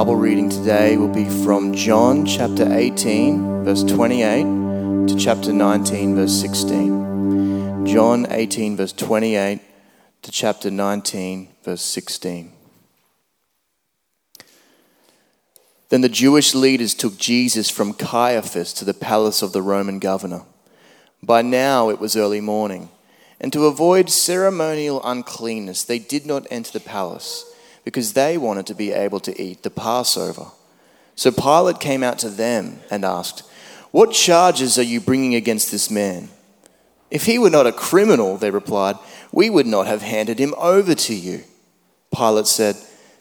Bible reading today will be from John chapter 18, verse 28 to chapter 19, verse 16. John 18, verse 28 to chapter 19, verse 16. Then the Jewish leaders took Jesus from Caiaphas to the palace of the Roman governor. By now it was early morning, and to avoid ceremonial uncleanness, they did not enter the palace because they wanted to be able to eat the Passover. So Pilate came out to them and asked, What charges are you bringing against this man? If he were not a criminal, they replied, we would not have handed him over to you. Pilate said,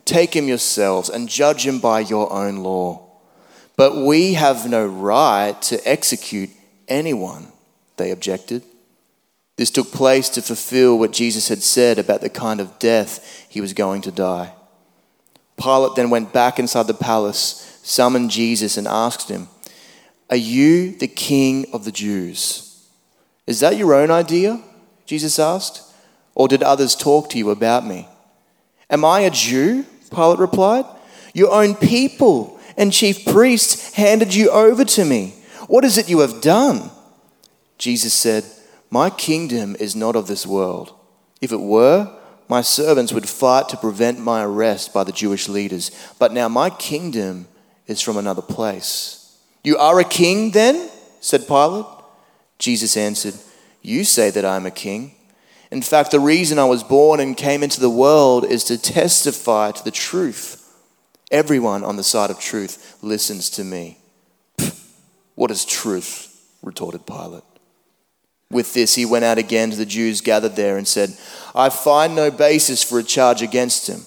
Take him yourselves and judge him by your own law. But we have no right to execute anyone, they objected. This took place to fulfill what Jesus had said about the kind of death he was going to die. Pilate then went back inside the palace, summoned Jesus, and asked him, Are you the king of the Jews? Is that your own idea? Jesus asked. Or did others talk to you about me? Am I a Jew? Pilate replied. Your own people and chief priests handed you over to me. What is it you have done? Jesus said, My kingdom is not of this world. If it were, my servants would fight to prevent my arrest by the Jewish leaders. But now my kingdom is from another place. You are a king then? said Pilate. Jesus answered, You say that I am a king. In fact, the reason I was born and came into the world is to testify to the truth. Everyone on the side of truth listens to me. What is truth? retorted Pilate. With this, he went out again to the Jews gathered there and said, I find no basis for a charge against him.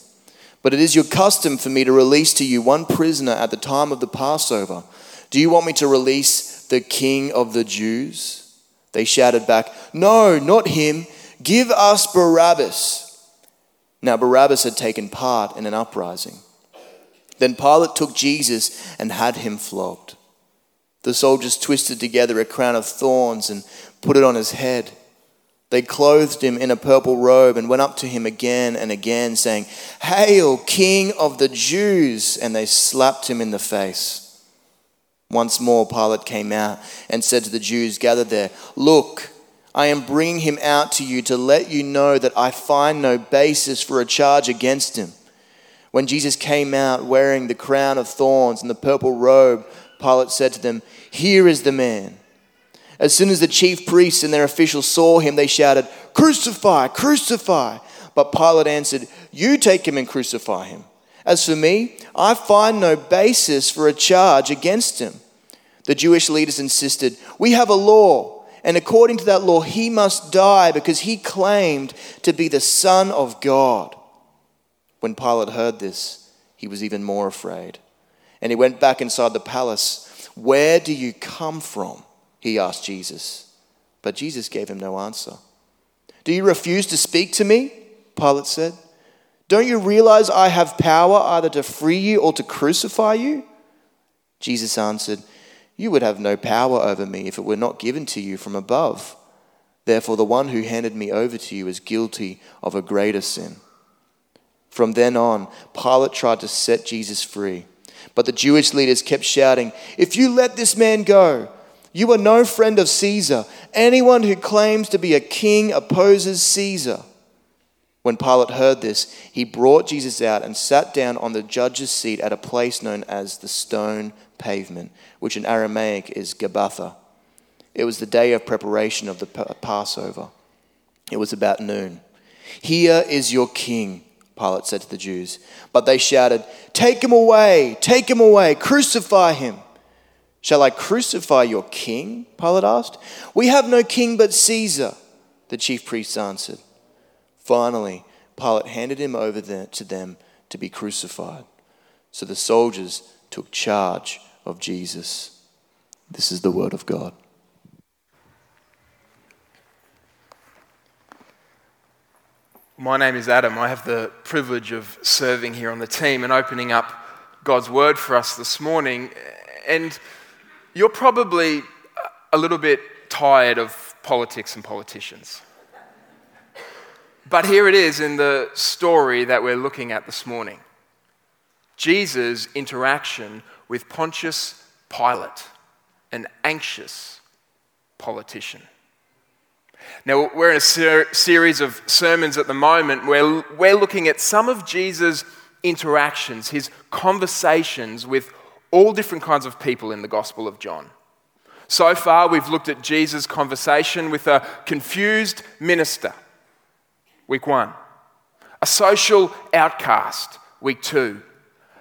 But it is your custom for me to release to you one prisoner at the time of the Passover. Do you want me to release the king of the Jews? They shouted back, No, not him. Give us Barabbas. Now, Barabbas had taken part in an uprising. Then Pilate took Jesus and had him flogged. The soldiers twisted together a crown of thorns and put it on his head. They clothed him in a purple robe and went up to him again and again, saying, Hail, King of the Jews! And they slapped him in the face. Once more, Pilate came out and said to the Jews gathered there, Look, I am bringing him out to you to let you know that I find no basis for a charge against him. When Jesus came out wearing the crown of thorns and the purple robe, Pilate said to them, Here is the man. As soon as the chief priests and their officials saw him, they shouted, Crucify, crucify. But Pilate answered, You take him and crucify him. As for me, I find no basis for a charge against him. The Jewish leaders insisted, We have a law and according to that law, he must die because he claimed to be the Son of God. When Pilate heard this, he was even more afraid. And he went back inside the palace. Where do you come from? He asked Jesus. But Jesus gave him no answer. Do you refuse to speak to me? Pilate said. Don't you realize I have power either to free you or to crucify you? Jesus answered, you would have no power over me if it were not given to you from above. Therefore, the one who handed me over to you is guilty of a greater sin. From then on, Pilate tried to set Jesus free. But the Jewish leaders kept shouting, If you let this man go, you are no friend of Caesar. Anyone who claims to be a king opposes Caesar. When Pilate heard this, he brought Jesus out and sat down on the judge's seat at a place known as the stone pavement, which in Aramaic is Gabbatha. It was the day of preparation of the Passover. It was about noon. Here is your king, Pilate said to the Jews. But they shouted, Take him away, take him away, crucify him. Shall I crucify your king? Pilate asked. We have no king but Caesar, the chief priests answered. Finally, Pilate handed him over to them to be crucified. So the soldiers took charge of Jesus. This is the word of God. My name is Adam. I have the privilege of serving here on the team and opening up God's word for us this morning. And you're probably a little bit tired of politics and politicians. But here it is in the story that we're looking at this morning. Jesus' interaction with Pontius Pilate, an anxious politician. Now, we're in a ser- series of sermons at the moment where we're looking at some of Jesus' interactions, his conversations with all different kinds of people in the Gospel of John. So far, we've looked at Jesus' conversation with a confused minister, week one, a social outcast, week two,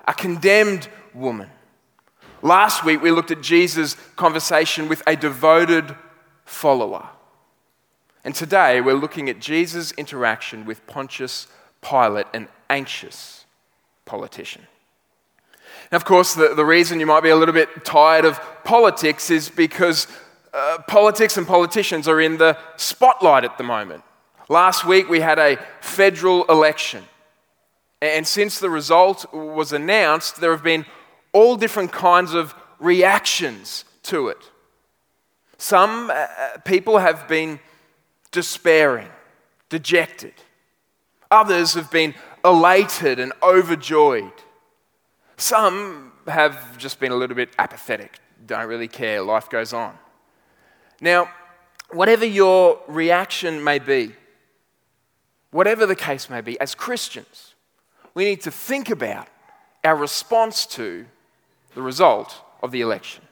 a condemned woman. Last week, we looked at Jesus' conversation with a devoted follower. And today, we're looking at Jesus' interaction with Pontius Pilate, an anxious politician. And of course, the, the reason you might be a little bit tired of politics is because uh, politics and politicians are in the spotlight at the moment. Last week, we had a federal election. And since the result was announced, there have been all different kinds of reactions to it. Some uh, people have been despairing, dejected. Others have been elated and overjoyed. Some have just been a little bit apathetic, don't really care, life goes on. Now, whatever your reaction may be, whatever the case may be, as Christians, we need to think about our response to the result of the election.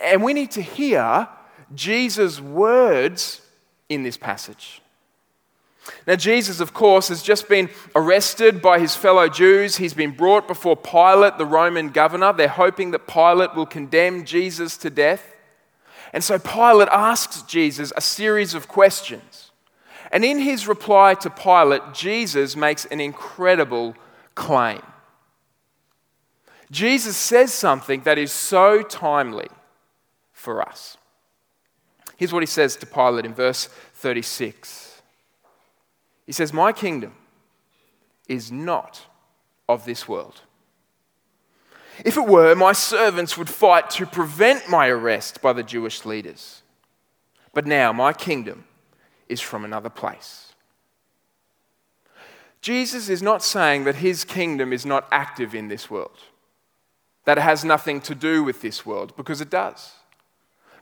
And we need to hear Jesus' words in this passage. Now, Jesus, of course, has just been arrested by his fellow Jews. He's been brought before Pilate, the Roman governor. They're hoping that Pilate will condemn Jesus to death. And so Pilate asks Jesus a series of questions. And in his reply to Pilate, Jesus makes an incredible claim. Jesus says something that is so timely for us. Here's what he says to Pilate in verse 36. He says, My kingdom is not of this world. If it were, my servants would fight to prevent my arrest by the Jewish leaders. But now my kingdom is from another place. Jesus is not saying that his kingdom is not active in this world, that it has nothing to do with this world, because it does.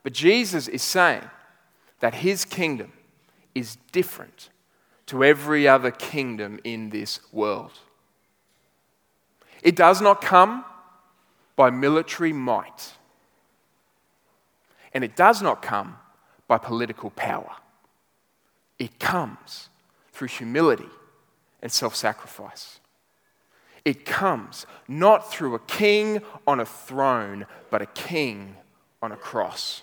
But Jesus is saying that his kingdom is different to every other kingdom in this world. It does not come by military might, and it does not come by political power. It comes through humility and self sacrifice. It comes not through a king on a throne, but a king on a cross.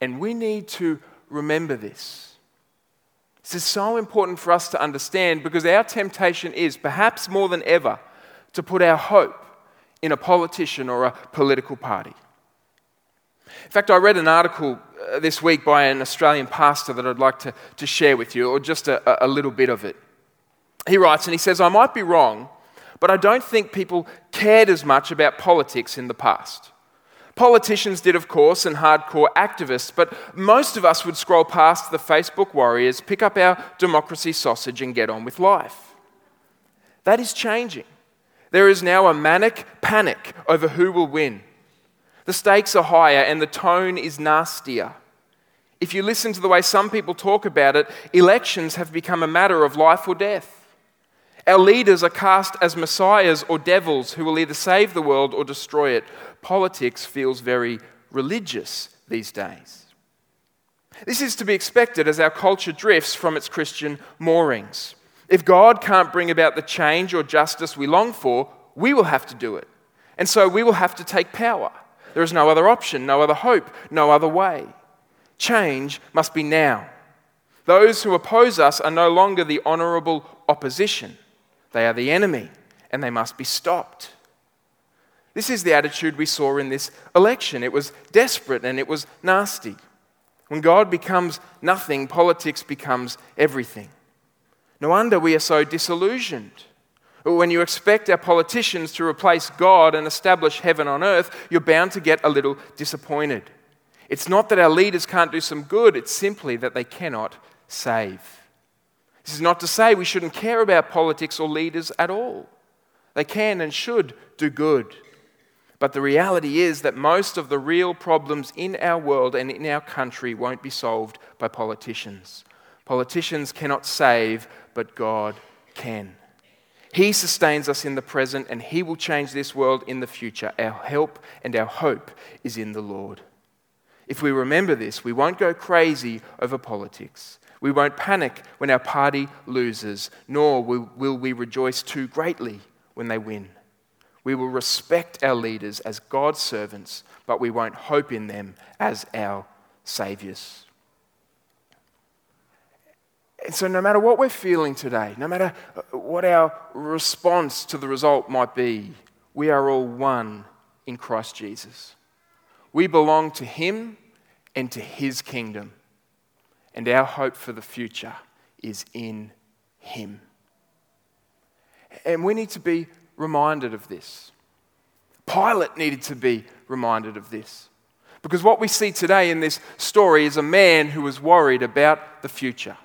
And we need to remember this. This is so important for us to understand because our temptation is, perhaps more than ever, to put our hope in a politician or a political party. In fact, I read an article uh, this week by an Australian pastor that I'd like to, to share with you, or just a, a little bit of it. He writes and he says, I might be wrong, but I don't think people cared as much about politics in the past. Politicians did, of course, and hardcore activists, but most of us would scroll past the Facebook warriors, pick up our democracy sausage, and get on with life. That is changing. There is now a manic panic over who will win. The stakes are higher and the tone is nastier. If you listen to the way some people talk about it, elections have become a matter of life or death. Our leaders are cast as messiahs or devils who will either save the world or destroy it. Politics feels very religious these days. This is to be expected as our culture drifts from its Christian moorings. If God can't bring about the change or justice we long for, we will have to do it. And so we will have to take power. There is no other option, no other hope, no other way. Change must be now. Those who oppose us are no longer the honourable opposition. They are the enemy and they must be stopped. This is the attitude we saw in this election. It was desperate and it was nasty. When God becomes nothing, politics becomes everything. No wonder we are so disillusioned. When you expect our politicians to replace God and establish heaven on earth, you're bound to get a little disappointed. It's not that our leaders can't do some good, it's simply that they cannot save. This is not to say we shouldn't care about politics or leaders at all. They can and should do good. But the reality is that most of the real problems in our world and in our country won't be solved by politicians. Politicians cannot save, but God can. He sustains us in the present and He will change this world in the future. Our help and our hope is in the Lord. If we remember this, we won't go crazy over politics. We won't panic when our party loses, nor will we rejoice too greatly when they win. We will respect our leaders as God's servants, but we won't hope in them as our saviors. And so, no matter what we're feeling today, no matter uh, what our response to the result might be, we are all one in Christ Jesus. We belong to Him and to His kingdom. And our hope for the future is in Him. And we need to be reminded of this. Pilate needed to be reminded of this. Because what we see today in this story is a man who was worried about the future.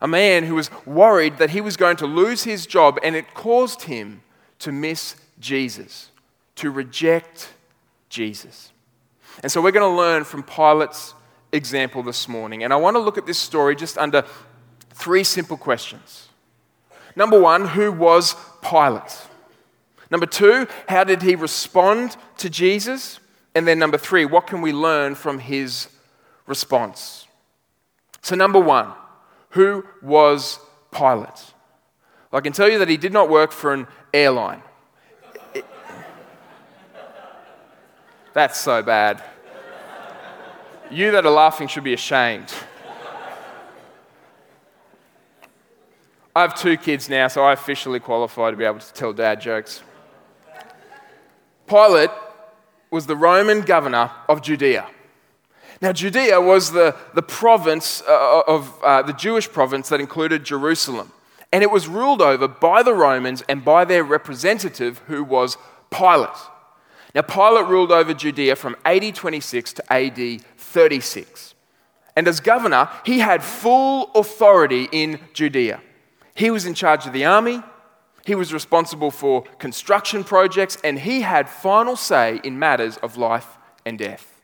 A man who was worried that he was going to lose his job, and it caused him to miss Jesus, to reject Jesus. And so we're going to learn from Pilate's example this morning. And I want to look at this story just under three simple questions. Number one, who was Pilate? Number two, how did he respond to Jesus? And then number three, what can we learn from his response? So, number one, who was Pilate? I can tell you that he did not work for an airline. That's so bad. You that are laughing should be ashamed. I have two kids now, so I officially qualify to be able to tell dad jokes. Pilate was the Roman governor of Judea. Now, Judea was the, the province uh, of uh, the Jewish province that included Jerusalem. And it was ruled over by the Romans and by their representative, who was Pilate. Now, Pilate ruled over Judea from AD 26 to AD 36. And as governor, he had full authority in Judea. He was in charge of the army, he was responsible for construction projects, and he had final say in matters of life and death.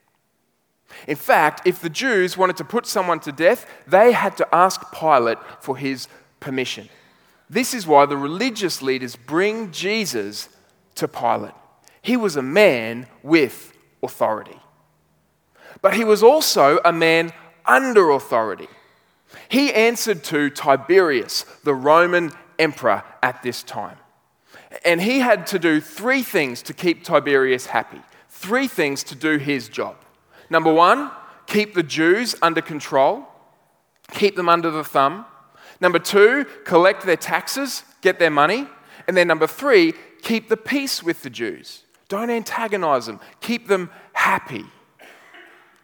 In fact, if the Jews wanted to put someone to death, they had to ask Pilate for his permission. This is why the religious leaders bring Jesus to Pilate. He was a man with authority. But he was also a man under authority. He answered to Tiberius, the Roman emperor at this time. And he had to do three things to keep Tiberius happy, three things to do his job. Number one, keep the Jews under control, keep them under the thumb. Number two, collect their taxes, get their money. And then number three, keep the peace with the Jews. Don't antagonize them, keep them happy.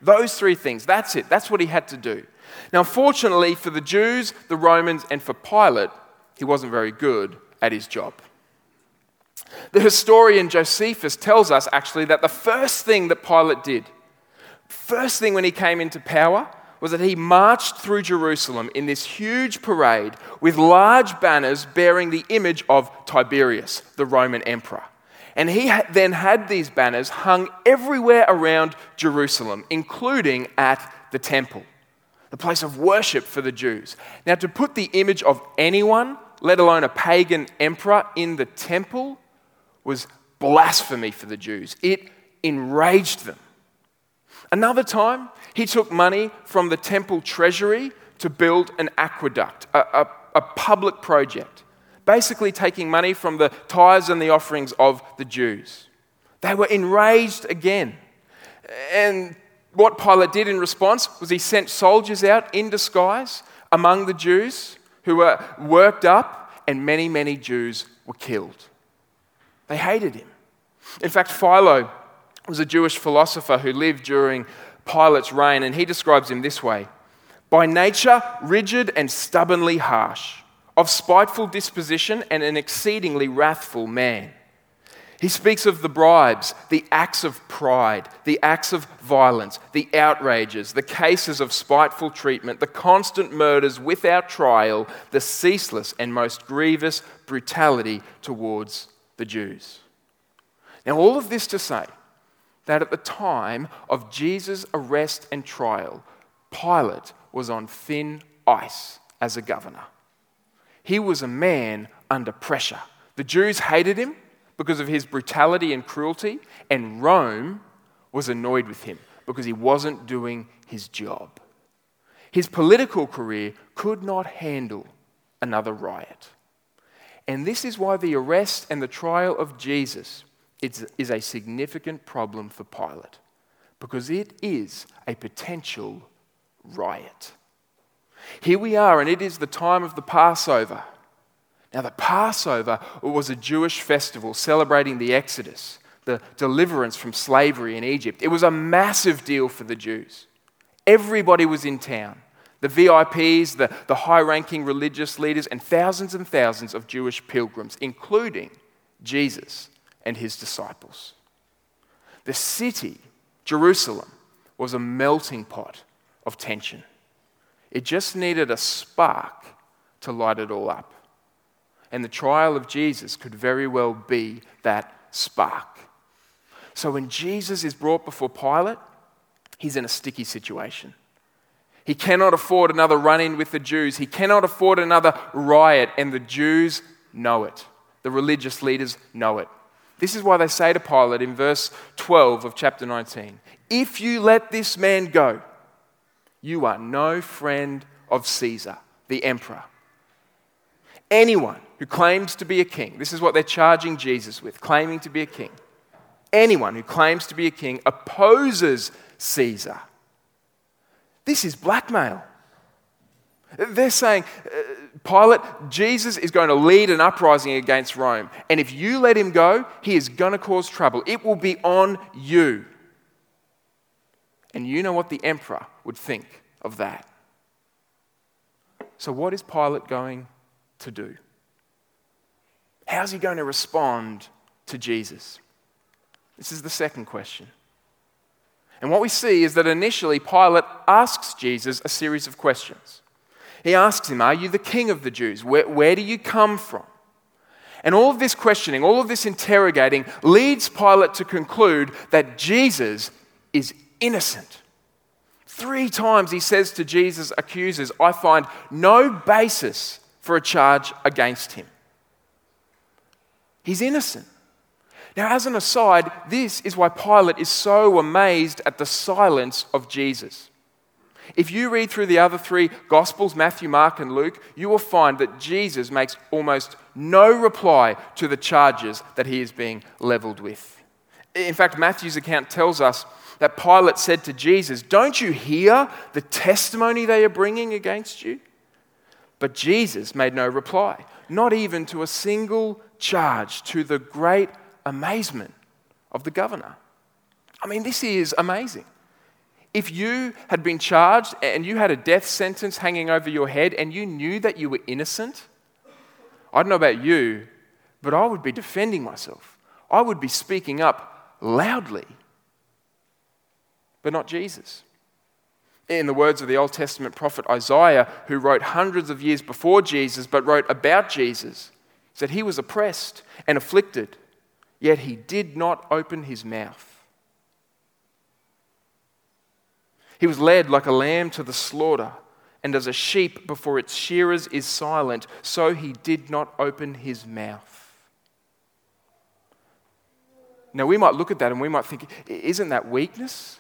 Those three things, that's it. That's what he had to do. Now, fortunately for the Jews, the Romans, and for Pilate, he wasn't very good at his job. The historian Josephus tells us actually that the first thing that Pilate did, first thing when he came into power, was that he marched through Jerusalem in this huge parade with large banners bearing the image of Tiberius, the Roman emperor. And he then had these banners hung everywhere around Jerusalem, including at the temple, the place of worship for the Jews. Now, to put the image of anyone, let alone a pagan emperor, in the temple was blasphemy for the Jews. It enraged them. Another time, he took money from the temple treasury to build an aqueduct, a, a, a public project basically taking money from the tithes and the offerings of the Jews. They were enraged again. And what Pilate did in response was he sent soldiers out in disguise among the Jews who were worked up, and many, many Jews were killed. They hated him. In fact, Philo was a Jewish philosopher who lived during Pilate's reign, and he describes him this way By nature, rigid and stubbornly harsh of spiteful disposition and an exceedingly wrathful man. He speaks of the bribes, the acts of pride, the acts of violence, the outrages, the cases of spiteful treatment, the constant murders without trial, the ceaseless and most grievous brutality towards the Jews. Now, all of this to say that at the time of Jesus' arrest and trial, Pilate was on thin ice as a governor. He was a man under pressure. The Jews hated him because of his brutality and cruelty, and Rome was annoyed with him because he wasn't doing his job. His political career could not handle another riot. And this is why the arrest and the trial of Jesus is a significant problem for Pilate, because it is a potential riot. Here we are, and it is the time of the Passover. Now, the Passover was a Jewish festival celebrating the Exodus, the deliverance from slavery in Egypt. It was a massive deal for the Jews. Everybody was in town the VIPs, the, the high ranking religious leaders, and thousands and thousands of Jewish pilgrims, including Jesus and his disciples. The city, Jerusalem, was a melting pot of tension. It just needed a spark to light it all up. And the trial of Jesus could very well be that spark. So when Jesus is brought before Pilate, he's in a sticky situation. He cannot afford another run in with the Jews. He cannot afford another riot, and the Jews know it. The religious leaders know it. This is why they say to Pilate in verse 12 of chapter 19 If you let this man go, you are no friend of Caesar, the emperor. Anyone who claims to be a king, this is what they're charging Jesus with, claiming to be a king. Anyone who claims to be a king opposes Caesar. This is blackmail. They're saying, uh, Pilate, Jesus is going to lead an uprising against Rome. And if you let him go, he is going to cause trouble. It will be on you. And you know what the emperor would think of that. So, what is Pilate going to do? How's he going to respond to Jesus? This is the second question. And what we see is that initially Pilate asks Jesus a series of questions. He asks him, Are you the king of the Jews? Where, where do you come from? And all of this questioning, all of this interrogating leads Pilate to conclude that Jesus is innocent. Three times he says to Jesus' accusers, I find no basis for a charge against him. He's innocent. Now, as an aside, this is why Pilate is so amazed at the silence of Jesus. If you read through the other three Gospels, Matthew, Mark, and Luke, you will find that Jesus makes almost no reply to the charges that he is being leveled with. In fact, Matthew's account tells us that Pilate said to Jesus, Don't you hear the testimony they are bringing against you? But Jesus made no reply, not even to a single charge, to the great amazement of the governor. I mean, this is amazing. If you had been charged and you had a death sentence hanging over your head and you knew that you were innocent, I don't know about you, but I would be defending myself. I would be speaking up loudly, but not Jesus. In the words of the Old Testament prophet Isaiah, who wrote hundreds of years before Jesus but wrote about Jesus, said he was oppressed and afflicted, yet he did not open his mouth. He was led like a lamb to the slaughter, and as a sheep before its shearers is silent, so he did not open his mouth. Now, we might look at that and we might think, isn't that weakness?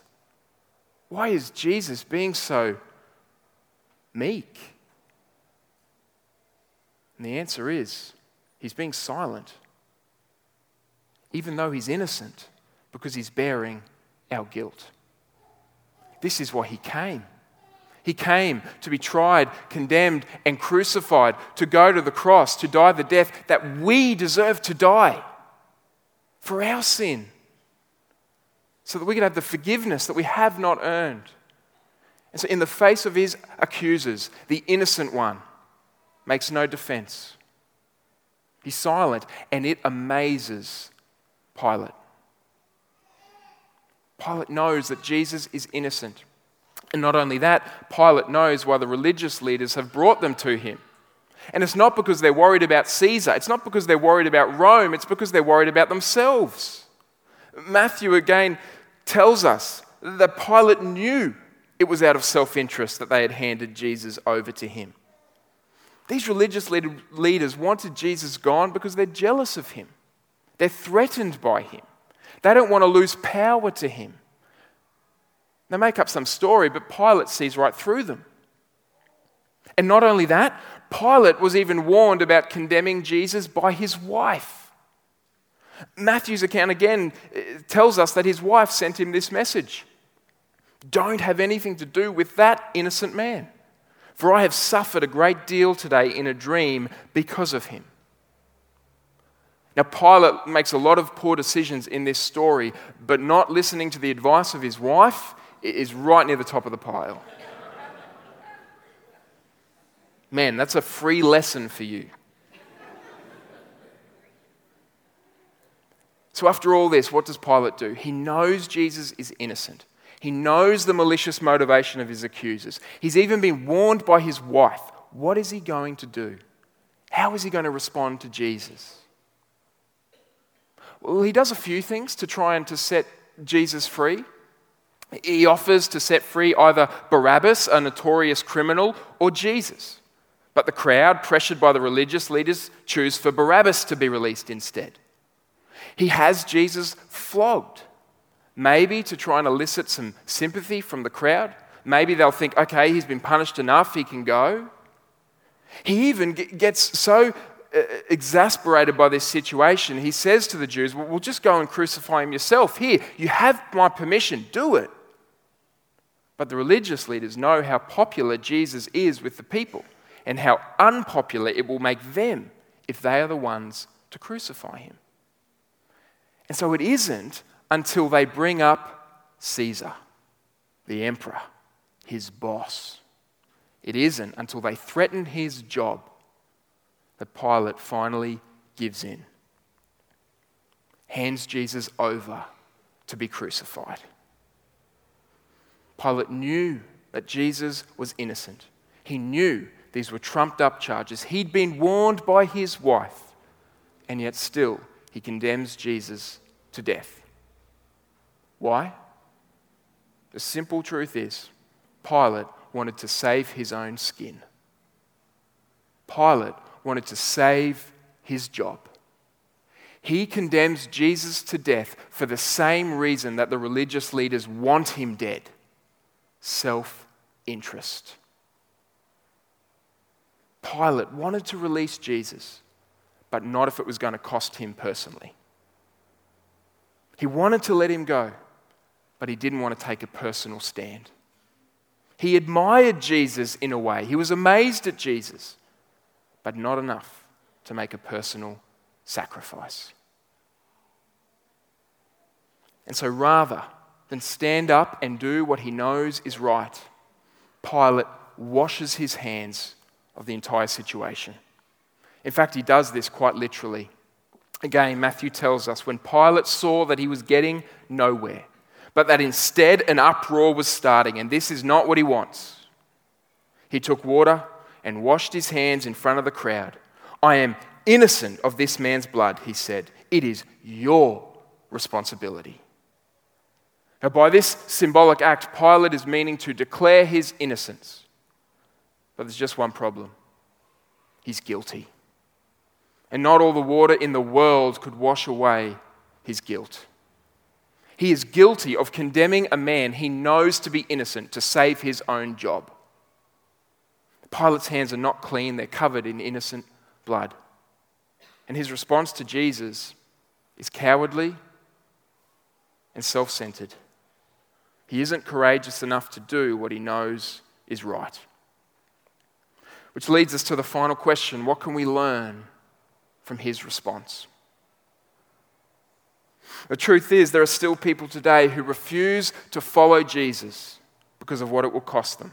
Why is Jesus being so meek? And the answer is, he's being silent, even though he's innocent, because he's bearing our guilt. This is why he came. He came to be tried, condemned, and crucified, to go to the cross, to die the death that we deserve to die for our sin, so that we can have the forgiveness that we have not earned. And so, in the face of his accusers, the innocent one makes no defense. He's silent, and it amazes Pilate. Pilate knows that Jesus is innocent. And not only that, Pilate knows why the religious leaders have brought them to him. And it's not because they're worried about Caesar, it's not because they're worried about Rome, it's because they're worried about themselves. Matthew again tells us that Pilate knew it was out of self interest that they had handed Jesus over to him. These religious leaders wanted Jesus gone because they're jealous of him, they're threatened by him, they don't want to lose power to him. They make up some story, but Pilate sees right through them. And not only that, Pilate was even warned about condemning Jesus by his wife. Matthew's account again eh, tells us that his wife sent him this message Don't have anything to do with that innocent man, for I have suffered a great deal today in a dream because of him. Now, Pilate makes a lot of poor decisions in this story, but not listening to the advice of his wife is right near the top of the pile. Man, that's a free lesson for you. So, after all this, what does Pilate do? He knows Jesus is innocent. He knows the malicious motivation of his accusers. He's even been warned by his wife. What is he going to do? How is he going to respond to Jesus? Well, he does a few things to try and to set Jesus free. He offers to set free either Barabbas, a notorious criminal, or Jesus. But the crowd, pressured by the religious leaders, choose for Barabbas to be released instead. He has Jesus flogged, maybe to try and elicit some sympathy from the crowd. Maybe they'll think, okay, he's been punished enough, he can go. He even gets so uh, exasperated by this situation, he says to the Jews, well, well, just go and crucify him yourself. Here, you have my permission, do it. But the religious leaders know how popular Jesus is with the people and how unpopular it will make them if they are the ones to crucify him. And so it isn't until they bring up Caesar, the emperor, his boss. It isn't until they threaten his job that Pilate finally gives in, hands Jesus over to be crucified. Pilate knew that Jesus was innocent. He knew these were trumped up charges. He'd been warned by his wife, and yet still he condemns Jesus to death. Why? The simple truth is Pilate wanted to save his own skin. Pilate wanted to save his job. He condemns Jesus to death for the same reason that the religious leaders want him dead self interest. Pilate wanted to release Jesus, but not if it was going to cost him personally. He wanted to let him go, but he didn't want to take a personal stand. He admired Jesus in a way, he was amazed at Jesus, but not enough to make a personal sacrifice. And so rather, than stand up and do what he knows is right, Pilate washes his hands of the entire situation. In fact, he does this quite literally. Again, Matthew tells us when Pilate saw that he was getting nowhere, but that instead an uproar was starting, and this is not what he wants. He took water and washed his hands in front of the crowd. I am innocent of this man's blood, he said. It is your responsibility. Now, by this symbolic act, Pilate is meaning to declare his innocence. But there's just one problem he's guilty. And not all the water in the world could wash away his guilt. He is guilty of condemning a man he knows to be innocent to save his own job. Pilate's hands are not clean, they're covered in innocent blood. And his response to Jesus is cowardly and self centered. He isn't courageous enough to do what he knows is right. Which leads us to the final question what can we learn from his response? The truth is, there are still people today who refuse to follow Jesus because of what it will cost them.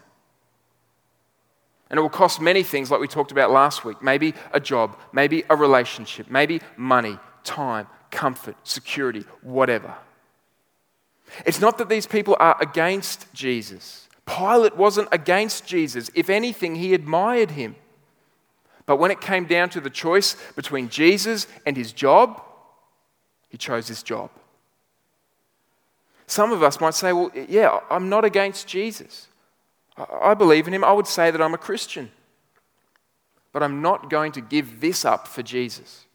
And it will cost many things, like we talked about last week maybe a job, maybe a relationship, maybe money, time, comfort, security, whatever. It's not that these people are against Jesus. Pilate wasn't against Jesus. If anything, he admired him. But when it came down to the choice between Jesus and his job, he chose his job. Some of us might say, well, yeah, I'm not against Jesus. I believe in him. I would say that I'm a Christian. But I'm not going to give this up for Jesus.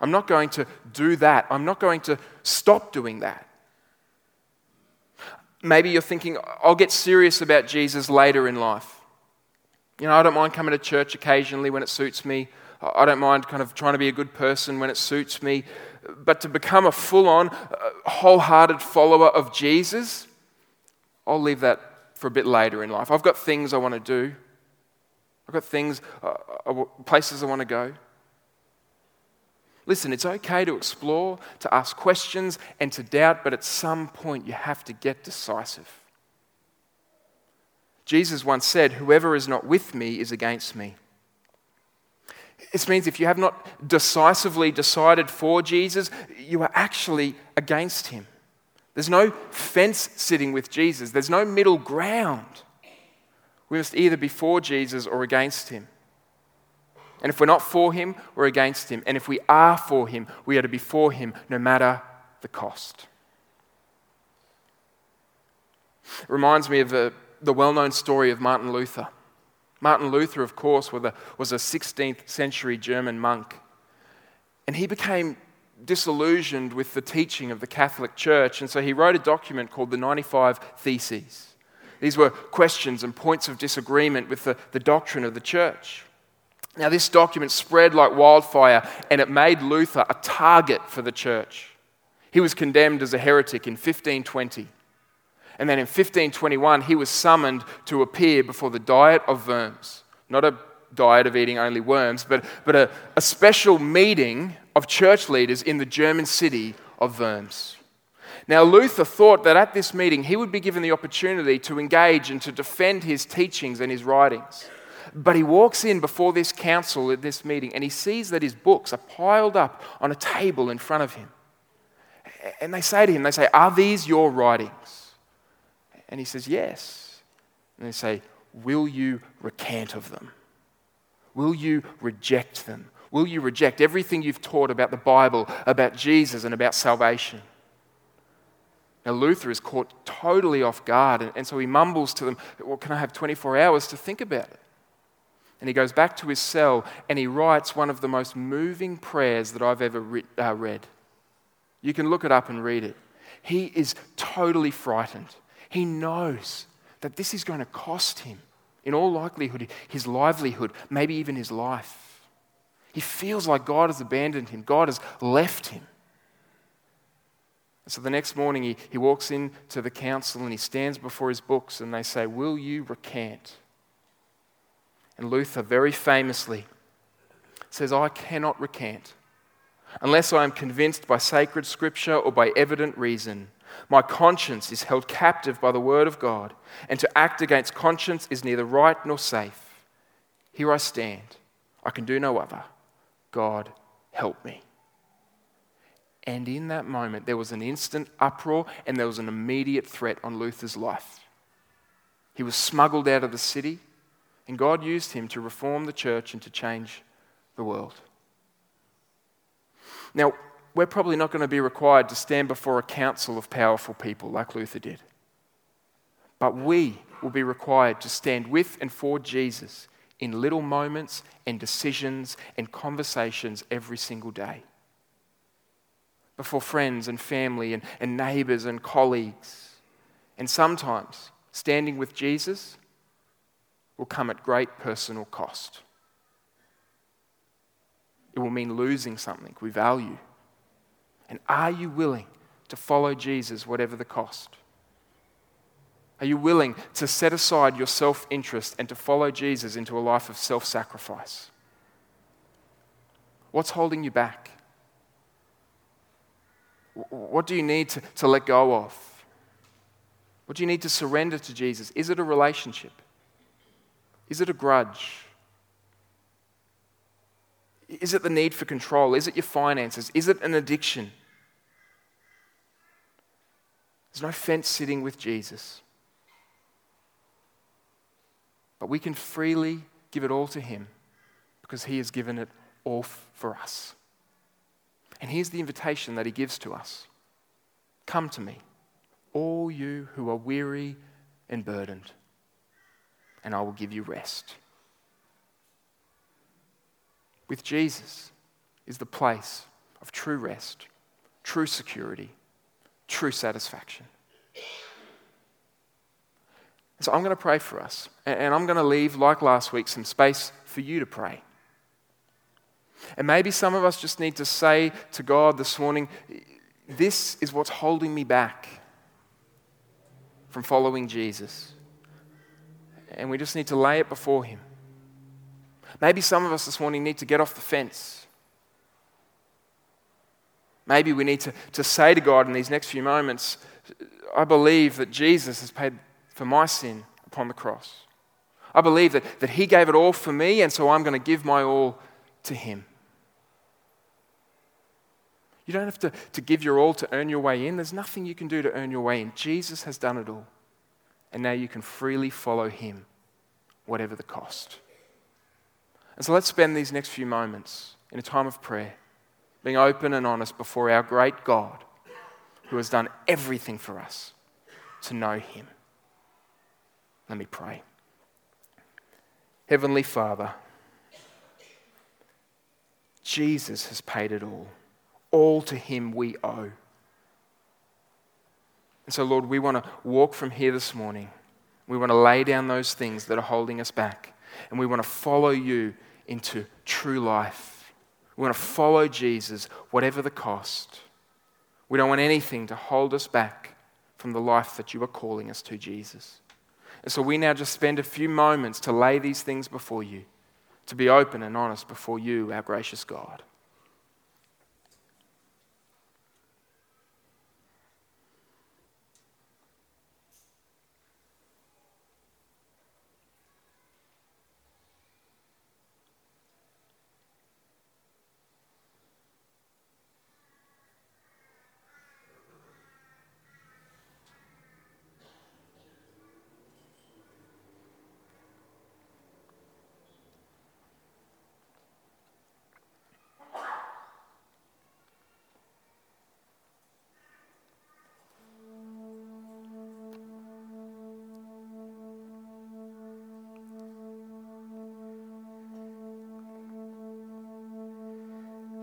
I'm not going to do that. I'm not going to stop doing that. Maybe you're thinking, I'll get serious about Jesus later in life. You know, I don't mind coming to church occasionally when it suits me. I don't mind kind of trying to be a good person when it suits me. But to become a full on, uh, wholehearted follower of Jesus, I'll leave that for a bit later in life. I've got things I want to do, I've got things, uh, places I want to go. Listen, it's okay to explore, to ask questions, and to doubt, but at some point you have to get decisive. Jesus once said, Whoever is not with me is against me. This means if you have not decisively decided for Jesus, you are actually against him. There's no fence sitting with Jesus, there's no middle ground. We must either be for Jesus or against him. And if we're not for him, we're against him. And if we are for him, we are to be for him no matter the cost. It reminds me of the, the well known story of Martin Luther. Martin Luther, of course, was a, 16th century German monk. And he became disillusioned with the teaching of the Catholic Church, and so he wrote a document called the 95 Theses. These were questions and points of disagreement with the, the doctrine of the church. Now, this document spread like wildfire and it made Luther a target for the church. He was condemned as a heretic in 1520. And then in 1521, he was summoned to appear before the Diet of Worms. Not a diet of eating only worms, but, but a, a special meeting of church leaders in the German city of Worms. Now, Luther thought that at this meeting he would be given the opportunity to engage and to defend his teachings and his writings. But he walks in before this council at this meeting and he sees that his books are piled up on a table in front of him. And they say to him, they say, Are these your writings? And he says, Yes. And they say, Will you recant of them? Will you reject them? Will you reject everything you've taught about the Bible, about Jesus, and about salvation? Now, Luther is caught totally off guard, and, and so he mumbles to them, Well, can I have 24 hours to think about it? And he goes back to his cell and he writes one of the most moving prayers that I've ever re- uh, read. You can look it up and read it. He is totally frightened. He knows that this is going to cost him, in all likelihood, his livelihood, maybe even his life. He feels like God has abandoned him, God has left him. so the next morning, he, he walks into the council and he stands before his books, and they say, Will you recant? And Luther very famously says, I cannot recant unless I am convinced by sacred scripture or by evident reason. My conscience is held captive by the word of God, and to act against conscience is neither right nor safe. Here I stand. I can do no other. God, help me. And in that moment, there was an instant uproar and there was an immediate threat on Luther's life. He was smuggled out of the city. And God used him to reform the church and to change the world. Now, we're probably not going to be required to stand before a council of powerful people like Luther did. But we will be required to stand with and for Jesus in little moments and decisions and conversations every single day. Before friends and family and, and neighbors and colleagues. And sometimes standing with Jesus will come at great personal cost. It will mean losing something we value. And are you willing to follow Jesus, whatever the cost? Are you willing to set aside your self interest and to follow Jesus into a life of self sacrifice? What's holding you back? What do you need to, to let go of? What do you need to surrender to Jesus? Is it a relationship? Is it a grudge? Is it the need for control? Is it your finances? Is it an addiction? There's no fence sitting with Jesus. But we can freely give it all to Him because He has given it all for us. And here's the invitation that He gives to us Come to me, all you who are weary and burdened, and I will give you rest. With Jesus is the place of true rest, true security, true satisfaction. So I'm going to pray for us, and I'm going to leave, like last week, some space for you to pray. And maybe some of us just need to say to God this morning, This is what's holding me back from following Jesus. And we just need to lay it before Him. Maybe some of us this morning need to get off the fence. Maybe we need to, to say to God in these next few moments, I believe that Jesus has paid for my sin upon the cross. I believe that, that He gave it all for me, and so I'm going to give my all to Him. You don't have to, to give your all to earn your way in. There's nothing you can do to earn your way in. Jesus has done it all. And now you can freely follow him, whatever the cost. And so let's spend these next few moments in a time of prayer, being open and honest before our great God who has done everything for us to know him. Let me pray. Heavenly Father, Jesus has paid it all all to Him we owe. And so, Lord, we want to walk from here this morning. We want to lay down those things that are holding us back. And we want to follow you into true life. We want to follow Jesus, whatever the cost. We don't want anything to hold us back from the life that you are calling us to, Jesus. And so we now just spend a few moments to lay these things before you, to be open and honest before you, our gracious God.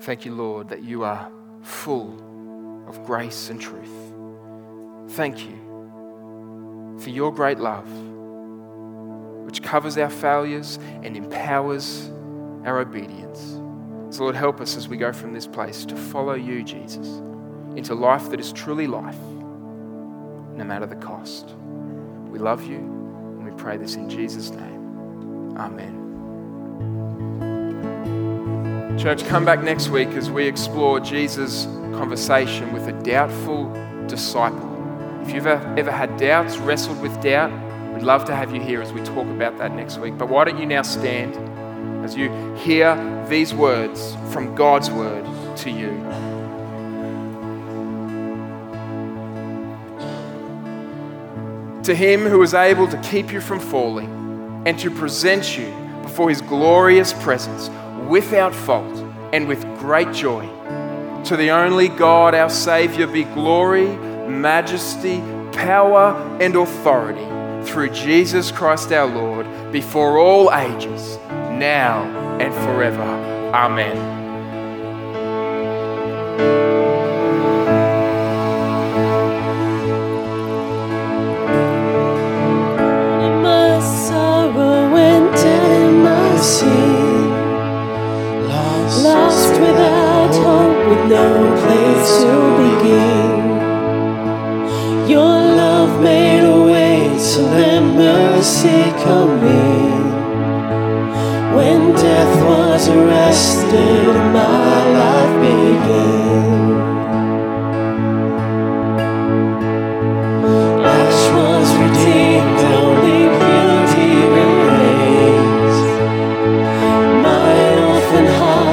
Thank you, Lord, that you are full of grace and truth. Thank you for your great love, which covers our failures and empowers our obedience. So, Lord, help us as we go from this place to follow you, Jesus, into life that is truly life, no matter the cost. We love you, and we pray this in Jesus' name. Amen. Church, come back next week as we explore Jesus' conversation with a doubtful disciple. If you've ever, had doubts, wrestled with doubt, we'd love to have you here as we talk about that next week. But why don't you now stand as you hear these words from God's word to you? To him who is able to keep you from falling and to present you before his glorious presence without fault and with great joy. To the only God, our Saviour, be glory, majesty, power, and authority through Jesus Christ our Lord, before all ages, now and forever. Amen. To begin. Your love made a way to let mercy come in. When death was arrested my life.